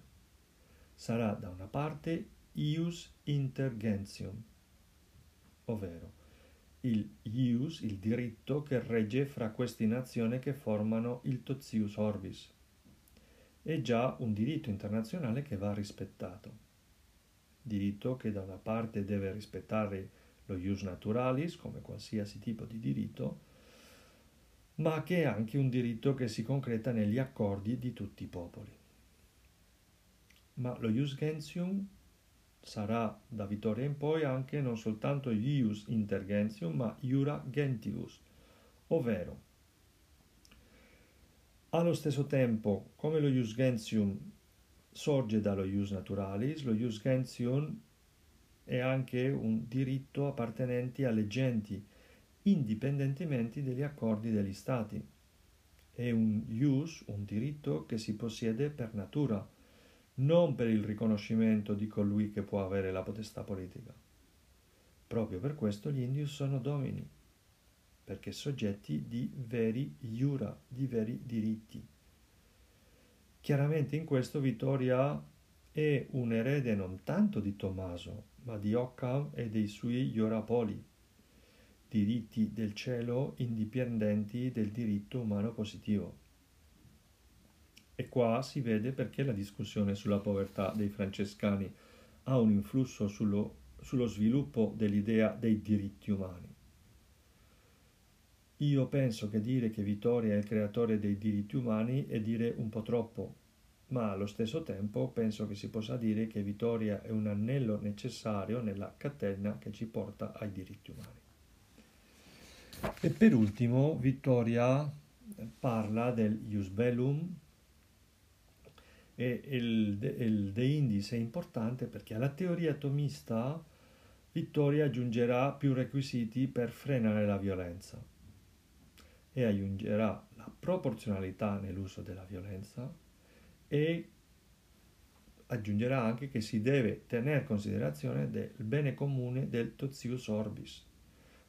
Sarà da una parte ius inter gentium, ovvero il ius, il diritto che regge fra queste nazioni che formano il tozius orbis è già un diritto internazionale che va rispettato. Diritto che da una parte deve rispettare lo ius naturalis, come qualsiasi tipo di diritto, ma che è anche un diritto che si concreta negli accordi di tutti i popoli. Ma lo ius gentium sarà da Vittoria in poi anche non soltanto ius inter gentium, ma iura gentius, ovvero allo stesso tempo, come lo ius gentium sorge dallo ius naturalis, lo ius gentium è anche un diritto appartenente alle genti, indipendentemente dagli accordi degli stati. È un ius, un diritto che si possiede per natura, non per il riconoscimento di colui che può avere la potestà politica. Proprio per questo gli indios sono domini perché soggetti di veri iura, di veri diritti. Chiaramente in questo Vittoria è un erede non tanto di Tommaso, ma di Occam e dei suoi Iorapoli, diritti del cielo indipendenti del diritto umano positivo. E qua si vede perché la discussione sulla povertà dei francescani ha un influsso sullo, sullo sviluppo dell'idea dei diritti umani. Io penso che dire che Vittoria è il creatore dei diritti umani è dire un po' troppo, ma allo stesso tempo penso che si possa dire che Vittoria è un anello necessario nella catena che ci porta ai diritti umani. E per ultimo Vittoria parla del Ius Bellum e il, De Indis è importante perché alla teoria atomista Vittoria aggiungerà più requisiti per frenare la violenza e aggiungerà la proporzionalità nell'uso della violenza e aggiungerà anche che si deve tenere considerazione del bene comune del tozius orbis.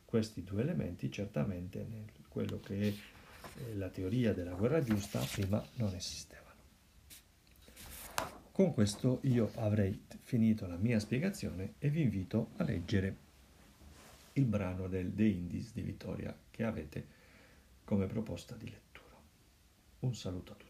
Questi due elementi certamente nel quello che è eh, la teoria della guerra giusta prima non esistevano. Con questo io avrei finito la mia spiegazione e vi invito a leggere il brano del De Indis di Vittoria che avete come proposta di lettura. Un saluto a tutti.